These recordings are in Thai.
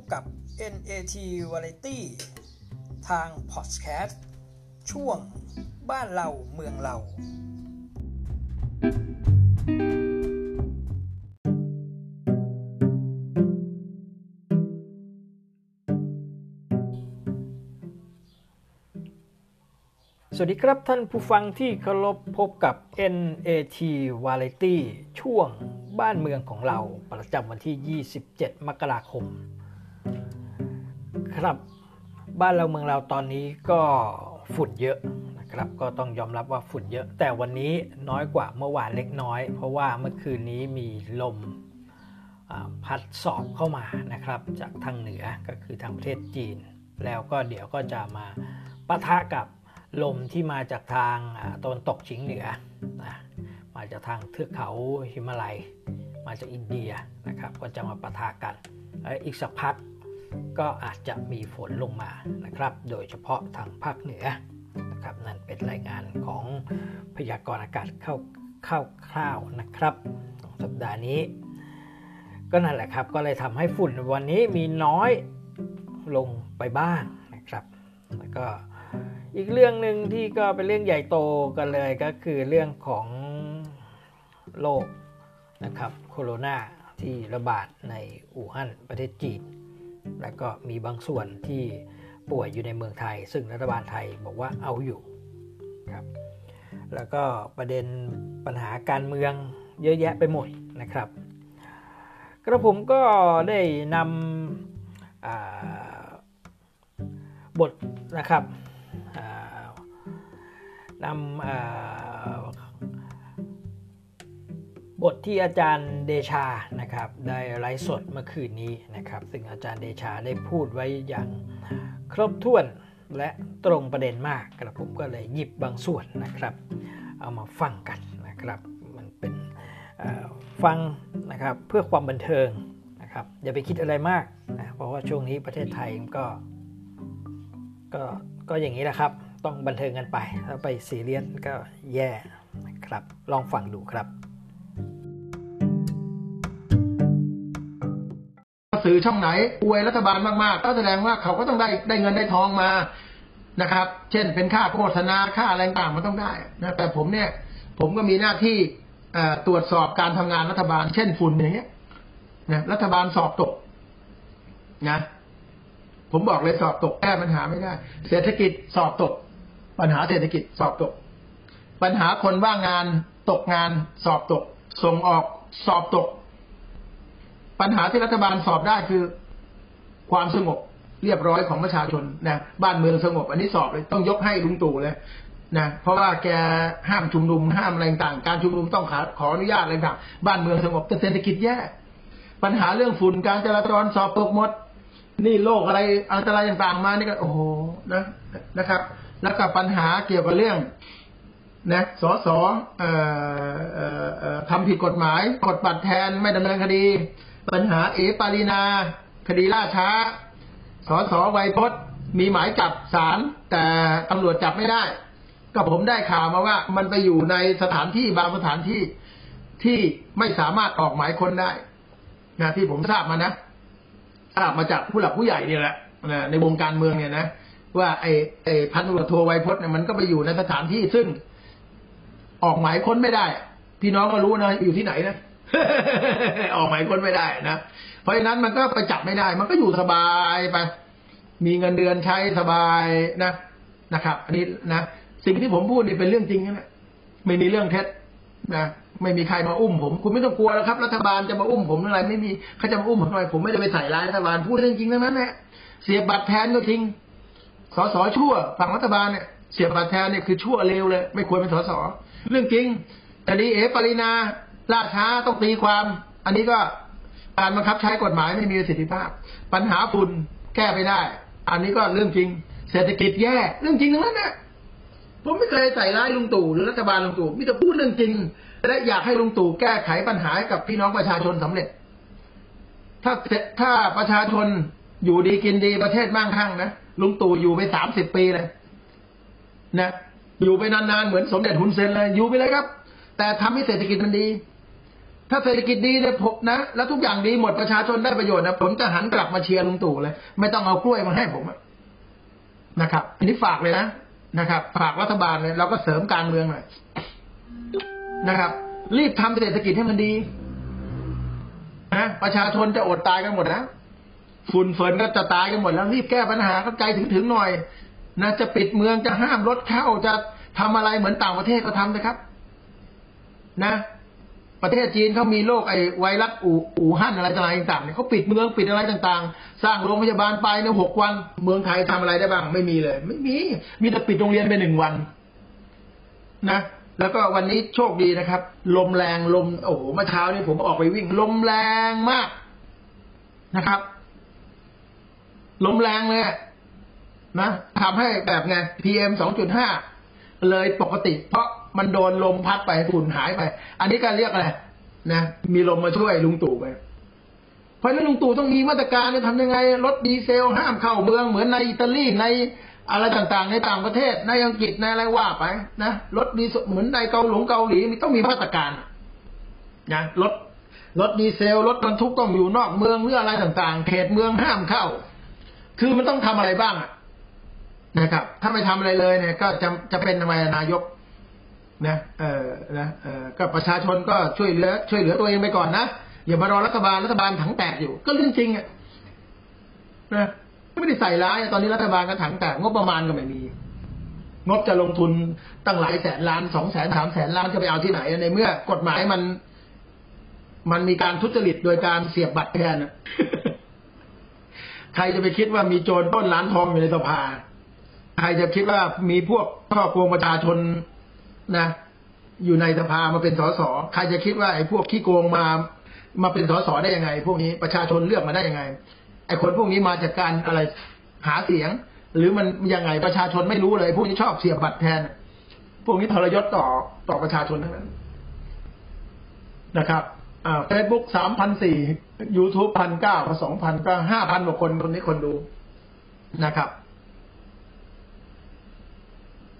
บกับ NAT Variety ทาง Podcast ช่วงบ้านเราเมืองเรา สวัสดีครับท่านผู้ฟังที่เคารพพบกับ NAT Variety ช่วงบ้านเมืองของเราประจำวันที่ 27 มกราคม ครับ บ้านเราเมืองเราตอนนี้ก็ฝุ่นเยอะนะครับ ก็ต้องยอมรับว่าฝุ่นเยอะ แต่วันนี้น้อยกว่าเมื่อวานเล็กน้อย เพราะว่าเมื่อคืนนี้มีลมพัดสอบเข้ามานะครับ จากทางเหนือก็คือทางประเทศจีน แล้วก็เดี๋ยวก็จะมาปะทะกับลมที่มาจากทางตะวันตกเฉียงเหนือนะมาจากทางเทือกเขาหิมาลัย มาจากอินเดียนะครับ ก็จะมาปะทะกัน อีกสักพัก ก็อาจจะมีฝนลงมานะครับ โดยเฉพาะทางภาคเหนือนะครับนั่นเป็นรายงานของพยากรณ์อากาศเข้าเข้าคร่าวนะครับสัปดาห์นี้ ก็นั่นแหละครับก็เลยทำให้ฝุ่นวันนี้มีน้อยลงไปบ้างนะครับ แล้วก็อีกเรื่องหนึ่งที่ก็เป็นเรื่องใหญ่โตกันเลยก็คือเรื่องของโรคนะครับโคโรนาที่ระบาดในอู่ฮั่นประเทศจีน แล้วก็มีบางส่วนที่ป่วยอยู่ในเมืองไทย ซึ่งรัฐบาลไทยบอกว่าเอาอยู่ครับแล้วก็ประเด็นปัญหาการเมืองเยอะแยะไปหมดนะครับกระผมก็ได้นำบทนะครับนำ บทที่อาจารย์เดชานะครับได้ไลฟ์สดเมื่อคืนนี้นะครับ ซึ่งอาจารย์เดชาได้พูดไว้อย่างครบถ้วนและตรงประเด็นมากกระผมก็เลยหยิบบางส่วนนะครับ เอามาฟังกันนะครับ มันเป็นฟังนะครับเพื่อความบันเทิงนะครับ อย่าไปคิดอะไรมากนะเพราะว่าช่วงนี้ประเทศไทยก็ก็ก็อย่างนี้แหละครับ ต้องบันเทิงกันไปถ้าไปซีเรียสก็แย่นะครับ ลองฟังดูครับ สื่อช่องไหนอวยรัฐบาลมากๆ ก็แสดงว่าเขาก็ต้องได้ได้เงินได้ทองมานะครับ เช่นเป็นค่าโฆษณาค่าอะไรต่างมันต้องได้นะแต่ผมเนี่ย ผมก็มีหน้าที่ตรวจสอบการทำงานรัฐบาล เช่นฝุ่นอย่างเงี้ยนะรัฐบาลสอบตกนะผมบอกเลยสอบตกแก้ปัญหาไม่ได้ เศรษฐกิจสอบตก ปัญหาเศรษฐกิจสอบตก ปัญหาคนว่างงานตกงานสอบตก ส่งออกสอบตก ปัญหาที่รัฐบาลสอบได้คือความสงบเรียบร้อยของประชาชนนะบ้านเมืองสงบ อันนี้สอบเลยต้องยกให้ลุงตู่เลยนะเพราะว่าแกห้ามชุมนุมห้ามอะไรต่างการชุมนุมต้องขอขออนุญาตอะไรต่างบ้านเมืองสงบแต่เศรษฐกิจแย่ปัญหาเรื่องฝุ่นการจราจรสอบตกหมด นี่โรคอะไรอันตรายต่างๆมานี่ก็โอ้โหนะนะครับ แล้วก็ปัญหาเกี่ยวกับเรื่องนะสอสอทำผิดกฎหมายกดบัตรแทนไม่ดำเนินคดี ปัญหาเอปารีนา คดีล่าช้าสอสอไวพจน์มีหมายจับศาลแต่ตำรวจจับไม่ได้ ก็ผมได้ข่าวมาว่า มันไปอยู่ในสถานที่บางสถานที่ที่ไม่สามารถออกหมายค้นได้นะที่ผมทราบมานะทราบมาจากผู้หลักผู้ใหญ่เนี่ยแหละในวงการเมืองเนี่ยนะว่าไอ้ไอ้พันตำรวจโทไวพจน์เนี่ยมันก็ไปอยู่ในสถานที่ซึ่งออกหมายค้นไม่ได้ พี่น้องก็รู้นะอยู่ที่ไหนนะ ออกหมายค้นไม่ได้นะ เพราะฉะนั้นมันก็ไปจับไม่ได้ มันก็อยู่สบายไป มีเงินเดือนใช้สบายนะนะครับ อันนี้นะสิ่งที่ผมพูดนี่เป็นเรื่องจริงนะไม่มีเรื่องเท็จนะไม่มีใครมาอุ้มผม คุณไม่ต้องกลัวแล้วครับ รัฐบาลจะมาอุ้มผมอะไร ไม่มีเขาจะมาอุ้มผมทำไมผมไม่ได้ไปใส่ร้ายรัฐบาลพูดเรื่องจริงทั้งนั้นแหละเสียบบัตรแทนก็ทิ้งสสชั่วฝั่งรัฐบาลเนี่ยเสียบบัตรแทนเนี่ยคือชั่วเลวเลย ไม่ควรเป็นสสเรื่องจริงแต่ดีเอปรินา ล่าช้าต้องตีความ อันนี้ก็การบังคับใช้กฎหมายไม่มีประสิทธิภาพ ปัญหาฝุ่นแก้ไม่ได้ อันนี้ก็เรื่องจริง เศรษฐกิจแย่ เรื่องจริงทั้งนั้นนี่ยผมไม่เคยใส่ร้ายลุงตู่หรือรัฐบาลลุงตู่มิแต่พูดเรื่องจริง และอยากให้ลุงตู่แก้ไขปัญหาให้กับพี่น้องประชาชนสำเร็จ ถ้าถ้าประชาชนอยู่ดีกินดีประเทศมั่งคั่งนะลุงตู่อยู่ไปสามสิบปีเลยนะอยู่ไปนานๆเหมือนสมเด็จฮุนเซนเลยอยู่ไปเลยครับ แต่ทำให้เศรษฐกิจมันดี ถ้าเศรษฐกิจดีเนี่ยผมนะ แล้วทุกอย่างดีหมดประชาชนได้ประโยชน์นะผมจะหันกลับมาเชียร์ลุงตู่เลย ไม่ต้องเอากล้วยมาให้ผมนะครับอันนี้ฝากเลยนะนะครับ ฝากรัฐบาลเลยเราก็เสริมการเมืองหน่อยนะครับ รีบทำเศรษฐกิจให้มันดีนะประชาชนจะอดตายกันหมดนะฝุ่นเฟินก็จะตายกันหมดแล้วรีบแก้ปัญหาเข้าใจถึงถึงหน่อยนะจะปิดเมืองจะห้ามรถเข้าจะทำอะไรเหมือนต่างประเทศก็ทำนะครับ นะ ประเทศจีนเขามีโรคไอไวรัสอู่อู่ฮั่นอะไรต่างๆเนี่ยเขาปิดเมืองปิดอะไรต่างๆ สร้างโรงพยาบาลไปในหกวัน เมืองไทยทำอะไรได้บ้างไม่มีเลย ไม่มี มีแต่ปิดโรงเรียนไปหนึ่งวัน นะแล้วก็วันนี้โชคดีนะครับ ลมแรงลมโอ้โหเมื่อเช้านี้ผมออกไปวิ่ง ลมแรงมากนะครับลมแรงเลยนะทำให้แบบไง PM สองจุดห้าเลยปกติเพราะ มันโดนลมพัดไปฝุ่นหายไป อันนี้ก็เรียกอะไรนะมีลมมาช่วยลุงตู่ไป เพราะนั้นลุงตู่ต้องมีมาตรการจะทำยังไงรถดีเซล ห้ามเข้าเมืองเหมือนในอิตาลีในอะไรต่างๆ ในต่างประเทศ ในอังกฤษในอะไรว่าไปนะรถดีเหมือนในเกาหลงเกาหลีมีต้องมีมาตรการนะรถรถดีเซลรถบรรทุกต้องอยู่นอกเมืองหรืออะไรต่างๆ เขตเมืองห้ามเข้า คือมันต้องทำอะไรบ้างนะครับ ถ้าไม่ทำอะไรเลยเนี่ย ก็จะจะเป็นทำไมนายก นะเออนะเออก็ประชาชนก็ช่วยเหลือช่วยเหลือตัวเองไปก่อนนะอย่ามารอรัฐบาลรัฐบาลถังแตกอยู่ ก็เรื่องจริงอะนะไม่ได้ใส่ร้ายตอนนี้รัฐบาลก็ถังแตกงบประมาณก็ไม่มี งบจะลงทุนตั้งหลายแสนล้านสองแสนสามแสนล้านจะไปเอาที่ไหนในเมื่อกฎหมายมัน มันมีการทุจริตโดยการเสียบบัตรแทนใครจะไปคิดว่ามีโจรต้นล้านทองอยู่ในสภาใครจะคิดว่ามีพวกพ่อโกงประชาชน นะ อยู่ในสภามาเป็นสสใครจะคิดว่าไอ้พวกขี้โกงมา มาเป็นสสได้ยังไง พวกนี้ประชาชนเลือกมาได้ยังไง ไอ้คนพวกนี้มาจากการอะไรหาเสียง หรือมันยังไงประชาชนไม่รู้เลยพวกนี้ชอบเสียบบัตรแทน พวกนี้ทรยศต่อต่อประชาชนทั้งนั้นนะครับเฟซบุ๊กสามพันสี่ยูทูบพันเก้าสองพันก็ห้าพันกว่าคนคนนี้คนดูนะครับ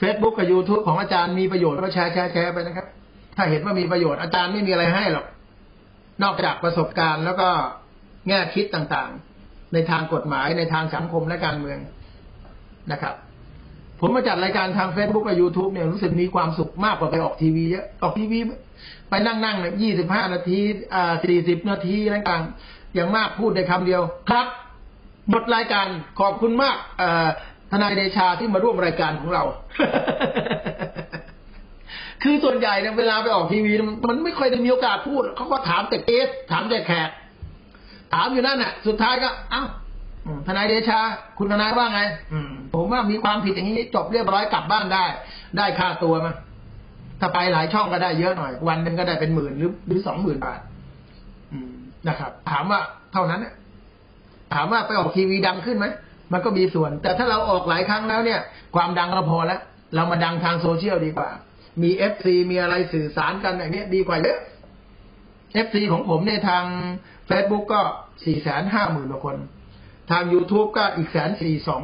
เฟซบุ๊กกับยูทูบของอาจารย์มีประโยชน์ก็แชร์แชร์แชร์ไปนะครับ ถ้าเห็นว่ามีประโยชน์อาจารย์ไม่มีอะไรให้หรอก นอกจากประสบการณ์แล้วก็แง่คิดต่างๆ ในทางกฎหมายในทางสังคมและการเมืองนะครับ ผมมาจัดรายการทางเฟซบุ๊กกับยูทูบเนี่ยรู้สึกมีความสุขมากกว่าไปออกทีวีเยอะออกทีวีไปนั่งนั่งเนี่ยยี่สิบห้านาทีอ่าสี่สิบนาทีต่างอย่างมากพูดในคำเดียวครับหมดรายการขอบคุณมากเอ่อ ทนายเดชาที่มาร่วมรายการของเรา คือส่วนใหญ่เนี่ยเวลาไปออกทีวี มันไม่ค่อยได้มีโอกาสพูด เขาก็ถามแต่เกส ถามแต่แขก ถามอยู่นั่นน่ะ สุดท้ายก็ เอ้าทนายเดชา คุณทนายว่าไงผมว่ามีความผิดอย่างนี้จบเรียบร้อยกลับบ้านได้ ได้ค่าตัวมา ถ้าไปหลายช่องก็ได้เยอะหน่อย วันหนึ่งก็ได้เป็นหมื่นหรือหรือสองหมื่นบาทนะครับ ถามว่าเท่านั้นถามว่าไปออกทีวีดังขึ้นไหม มันก็มีส่วน แต่ถ้าเราออกหลายครั้งแล้วเนี่ย ความดังก็พอแล้วเรามาดังทางโซเชียลดีกว่า มี FC มีอะไรสื่อสารกันอย่างนี้ดีกว่าเยอะ FC ของผมในทางเฟซบุ๊กก็สี่แสนห้าหมื่นกว่าคน ทาง youtube ก็อีกแสนสี่สอง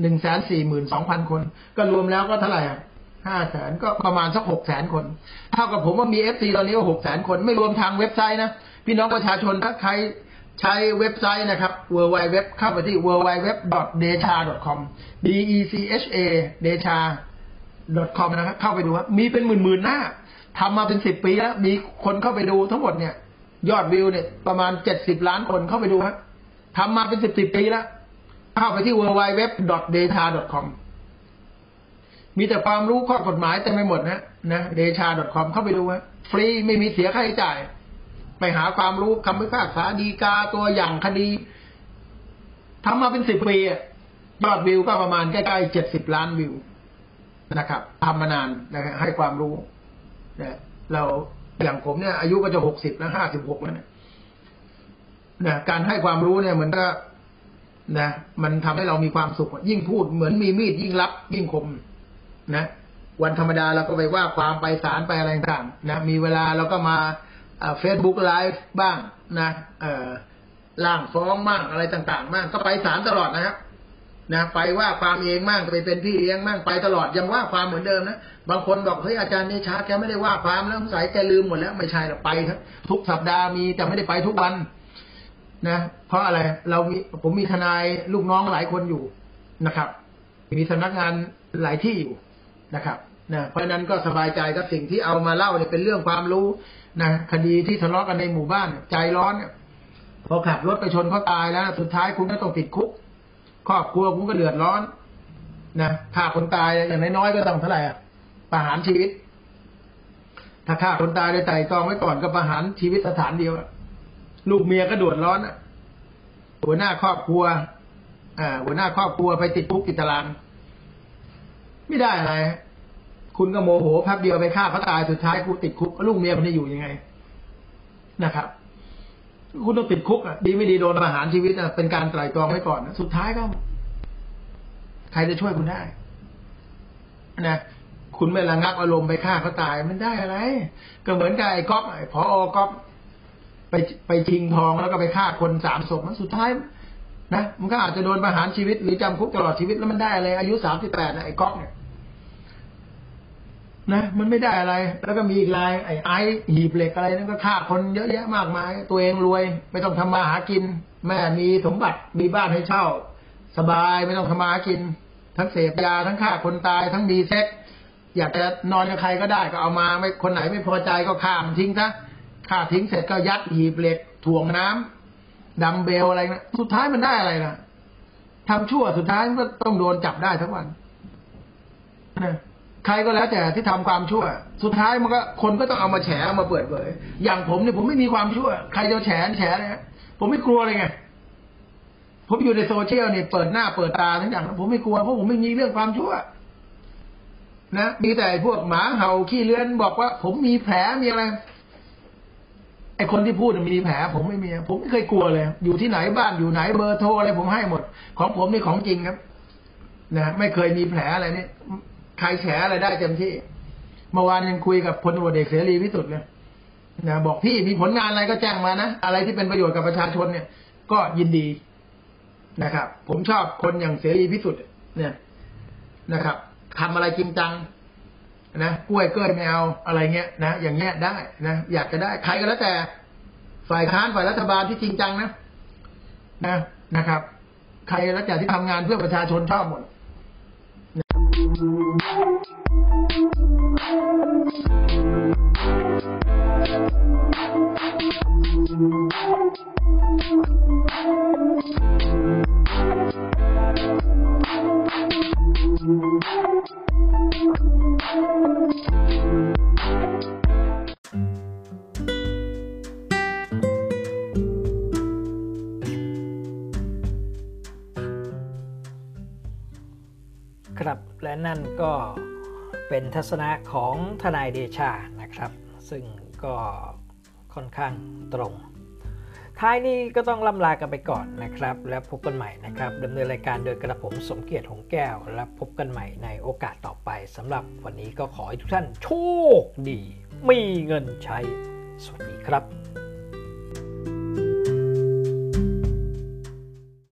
หนึ่งแสนสี่หมื่นสองพันคน ก็รวมแล้วก็เท่าไหร่อะห้าแสนก็ประมาณสักหกแสนคน เท่ากับผมว่ามี FC ตอนนี้ก็หกแสนคน ไม่รวมทางเว็บไซต์นะ พี่น้องประชาชนถ้าใคร ใช้เว็บไซต์นะครับ w w w เข้าไปที่ w w w d e c h a c o m d e c h a d e c h a com นะครับ เข้าไปดูครับมีเป็นหมื่นๆหน้าทำมาเป็นสิบปีแล้ว มีคนเข้าไปดูทั้งหมดเนี่ย ยอดวิวเนี่ย ประมาณเจ็ดสิบล้านคนเข้าไปดูครับทำมาเป็นสิบสิบปีแล้ว เข้าไปที่ w w w d e c h a com มีแต่ความรู้ข้อกฎหมายเต็มไปหมดนะนะ d e c h a com เข้าไปดูครับฟรีไม่มีเสียค่าใช้จ่าย ไปหาความรู้คำพิพากษาดีกาตัวอย่างคดีทำมาเป็นสิบปียอดวิวก็ประมาณใกล้ๆเจ็ดสิบล้านวิวนะครับทำมานานนะครับให้ความรู้นะเราอย่างผมเนี่ย อายุก็จะหกสิบแล้วห้าสิบหกแล้วเนี่ยนะการให้ความรู้เนี่ยเหมือนก็นะมันทำให้เรามีความสุข ยิ่งพูดเหมือนมีมีดยิ่งรับ ยิ่งคม นะ วันธรรมดาเราก็ไปว่าความไปศาลไปอะไรต่างนะมีเวลาเราก็มา เฟซบุ๊กไลฟ์บ้างนะล่างฟ้องบ้างอะไรต่างๆบ้างก็ไปศาลตลอดนะครับนะไปว่าความเองมั่งไปเป็นพี่เลี้ยงมั่งไปตลอดยังว่าความเหมือนเดิมนะบางคนบอกเฮ้ยอาจารย์เนชาแกไม่ได้ว่าความแล้วสงสัยแกลืมหมดแล้วไม่ใช่หรอกไปทุกสัปดาห์มีแต่ไม่ได้ไปทุกวันนะเพราะอะไรเรามีผมมีทนายลูกน้องหลายคนอยู่นะครับ มีสำนักงานหลายที่อยู่นะครับ นะเพราะนั้นก็สบายใจกับสิ่งที่เอามาเล่าเนี่ยเป็นเรื่องความรู้นะคดีที่ทะเลาะกันในหมู่บ้านใจร้อนเนี่ยพอขับรถไปชนเขาตายแล้ว สุดท้ายคุณก็ต้องติดคุก ครอบครัวคุณก็เดือดร้อนนะฆ่าคนตายอย่างน้อยๆก็ต้องเท่าไหร่อะประหารชีวิต ถ้าฆ่าคนตายโดยไต่ตรองไว้ก่อนก็ประหารชีวิตสถานเดียวลูกเมียก็เดือดร้อนอะหัวหน้าครอบครัว อ่า หัวหน้าครอบครัวไปติดคุกติดตาราง ไม่ได้อะไร คุณก็โมโหพับเดียวไปฆ่าเขาตายสุดท้ายกูติดคุกลูกเมียมันจะอยู่ยังไงนะครับคุณต้องติดคุกอะดีไม่ดีโดนประหารชีวิตอะเป็นการไตร่ตรองไว้ก่อนสุดท้ายก็ ใครจะช่วยคุณได้นะคุณไม่ระงับอารมณ์ไปฆ่าเขาตายมันได้อะไร ก็เหมือนกับไอ้ก๊อฟไอ้พอก๊อฟไปไปชิงทองแล้วก็ไปฆ่าคนสามศพมันสุดท้ายนะมันก็อาจจะโดนประหารชีวิตหรือจำคุกตลอดชีวิตแล้วมันได้อะไรอายุสามสิบแปดนะไอ้ก๊อกเนี่ย นะมันไม่ได้อะไร แล้วก็มีอีกรายไอ้ไอ้หีบเหล็กอะไรนั่นก็ฆ่าคนเยอะแยะมากมาย ตัวเองรวย ไม่ต้องทำมาหากิน แม่มีสมบัติมีบ้านให้เช่า สบายไม่ต้องทำมาหากิน ทั้งเสพยาทั้งฆ่าคนตายทั้งมีเซ็กอยากจะนอนกับใครก็ได้ก็เอามาไม่คนไหนไม่พอใจก็ฆ่ามันทิ้งซะฆ่าทิ้งเสร็จก็ยัดหีบเหล็กถ่วงน้ำดัมเบลอะไรนะสุดท้ายมันได้อะไรนะทำชั่วสุดท้ายก็ต้องโดนจับได้ทั้งวันนะ ใครก็แล้วแต่ที่ทำความชั่ว สุดท้ายมันก็คนก็ต้องเอามาแฉเอามาเปิดเผยอย่างผมเนี่ยผมไม่มีความชั่ว ใครจะแฉแฉเลยผมไม่กลัวเลยไงผมอยู่ในโซเชียลเนี่ยเปิดหน้าเปิดตาทั้งอย่างผมไม่กลัวเพราะผมไม่มีเรื่องความชั่วนะมีแต่พวกหมาเห่าขี้เลื้อนบอกว่า ผมมีแผลมีอะไรไอคนที่พูดมีแผลผมไม่มี ผมไม่เคยกลัวเลย อยู่ที่ไหนบ้านอยู่ไหนเบอร์โทรอะไรผมให้หมด ของผมนี่ของจริงครับ นะไม่เคยมีแผลอะไรนี่ ใครแฉอะไรได้เต็มที่ เมื่อวานยังคุยกับพลตำรวจเอกเสรีพิสุทธิ์เลยนะบอกพี่มีผลงานอะไรก็แจ้งมานะอะไรที่เป็นประโยชน์กับประชาชนเนี่ย ก็ยินดีนะครับ ผมชอบคนอย่างเสรีพิสุทธิ์เนี่ยนะครับทำอะไรจริงจังนะกล้วยเกล้ยไม่เอาอะไรเงี้ยนะอย่างเงี้ยได้นะอยากจะได้ใครก็แล้วแต่ ฝ่ายค้านฝ่ายรัฐบาลที่จริงจังนะนะนะครับ ใครแล้วแต่ที่ทำงานเพื่อประชาชนชอบหมด Thank you. นั่นก็เป็นทัศนะของทนายเดชานะครับ ซึ่งก็ค่อนข้างตรง ท้ายนี้ก็ต้องล่ำลากันไปก่อนนะครับ แล้วพบกันใหม่นะครับดำเนินรายการโดยกระผมสมเกียรติหงแก้ว และพบกันใหม่ในโอกาสต่อไปสำหรับวันนี้ก็ขอให้ทุกท่านโชคดี มีเงินใช้ สวัสดีครับ